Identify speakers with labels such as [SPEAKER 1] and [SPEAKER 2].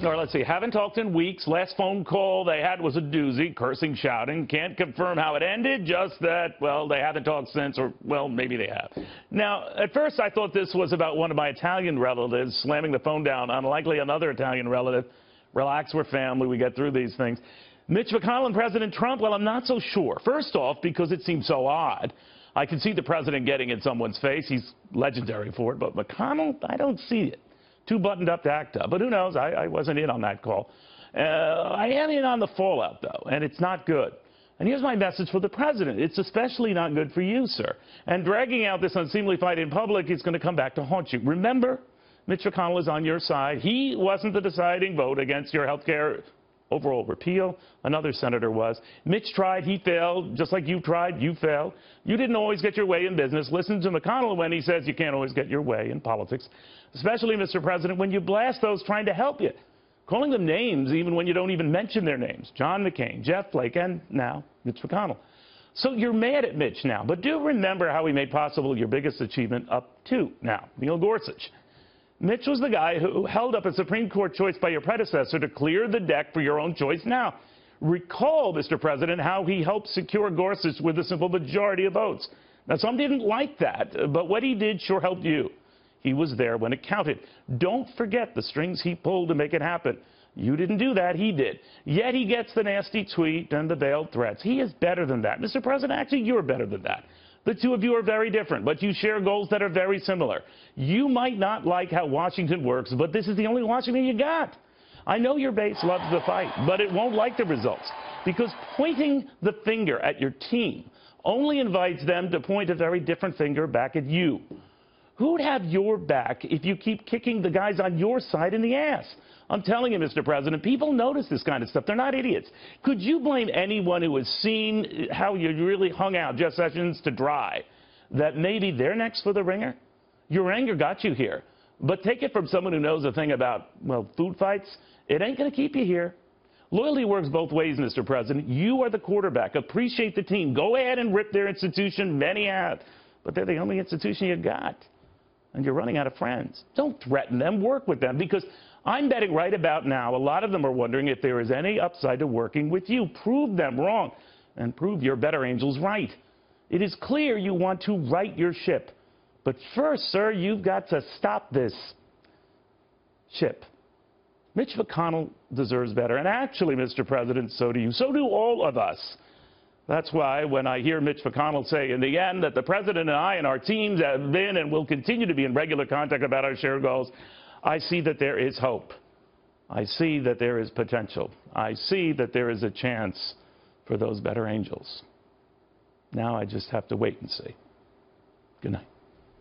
[SPEAKER 1] Right, let's see. Haven't talked in weeks. Last phone call they had was a doozy, cursing, shouting. Can't confirm how it ended, just that, well, they haven't talked since, or, well, maybe they have. Now, at first I thought this was about one of my Italian relatives slamming the phone down on likely another Italian relative. Relax, we're family, we get through these things. Mitch McConnell and President Trump, well, I'm not so sure. First off, because it seems so odd. I can see the president getting in someone's face. He's legendary for it. But McConnell, I don't see it. Too buttoned up to act up. But who knows? I, I wasn't in on that call. Uh, I am in on the fallout, though, and it's not good. And here's my message for the president. It's especially not good for you, sir. And dragging out this unseemly fight in public is going to come back to haunt you. Remember, Mitch McConnell is on your side. He wasn't the deciding vote against your health care overall repeal. Another senator was. Mitch tried, he failed, just like you tried, you failed. You didn't always get your way in business. Listen to McConnell when he says you can't always get your way in politics, especially, Mr. President, when you blast those trying to help you. Calling them names even when you don't even mention their names. John McCain, Jeff Flake, and now Mitch McConnell. So you're mad at Mitch now, but do remember how he made possible your biggest achievement up to now, Neil Gorsuch. Mitch was the guy who held up a Supreme Court choice by your predecessor to clear the deck for your own choice now. Recall, Mr. President, how he helped secure Gorsuch with a simple majority of votes. Now, some didn't like that, but what he did sure helped you. He was there when it counted. Don't forget the strings he pulled to make it happen. You didn't do that, he did. Yet he gets the nasty tweet and the veiled threats. He is better than that. Mr. President, actually, you're better than that. The two of you are very different, but you share goals that are very similar. You might not like how Washington works, but this is the only Washington you got. I know your base loves the fight, but it won't like the results because pointing the finger at your team only invites them to point a very different finger back at you. Who'd have your back if you keep kicking the guys on your side in the ass? I'm telling you, Mr. President, people notice this kind of stuff. They're not idiots. Could you blame anyone who has seen how you really hung out Jeff Sessions to dry that maybe they're next for the ringer? Your anger got you here. But take it from someone who knows a thing about, well, food fights. It ain't going to keep you here. Loyalty works both ways, Mr. President. You are the quarterback. Appreciate the team. Go ahead and rip their institution. Many have. But they're the only institution you got. And you're running out of friends. Don't threaten them. Work with them because I'm betting right about now, a lot of them are wondering if there is any upside to working with you. Prove them wrong and prove your better angels right. It is clear you want to right your ship. But first, sir, you've got to stop this ship. Mitch McConnell deserves better. And actually, Mr. President, so do you. So do all of us. That's why when I hear Mitch McConnell say in the end that the President and I and our teams have been and will continue to be in regular contact about our shared goals, I see that there is hope. I see that there is potential. I see that there is a chance for those better angels. Now I just have to wait and see. Good night.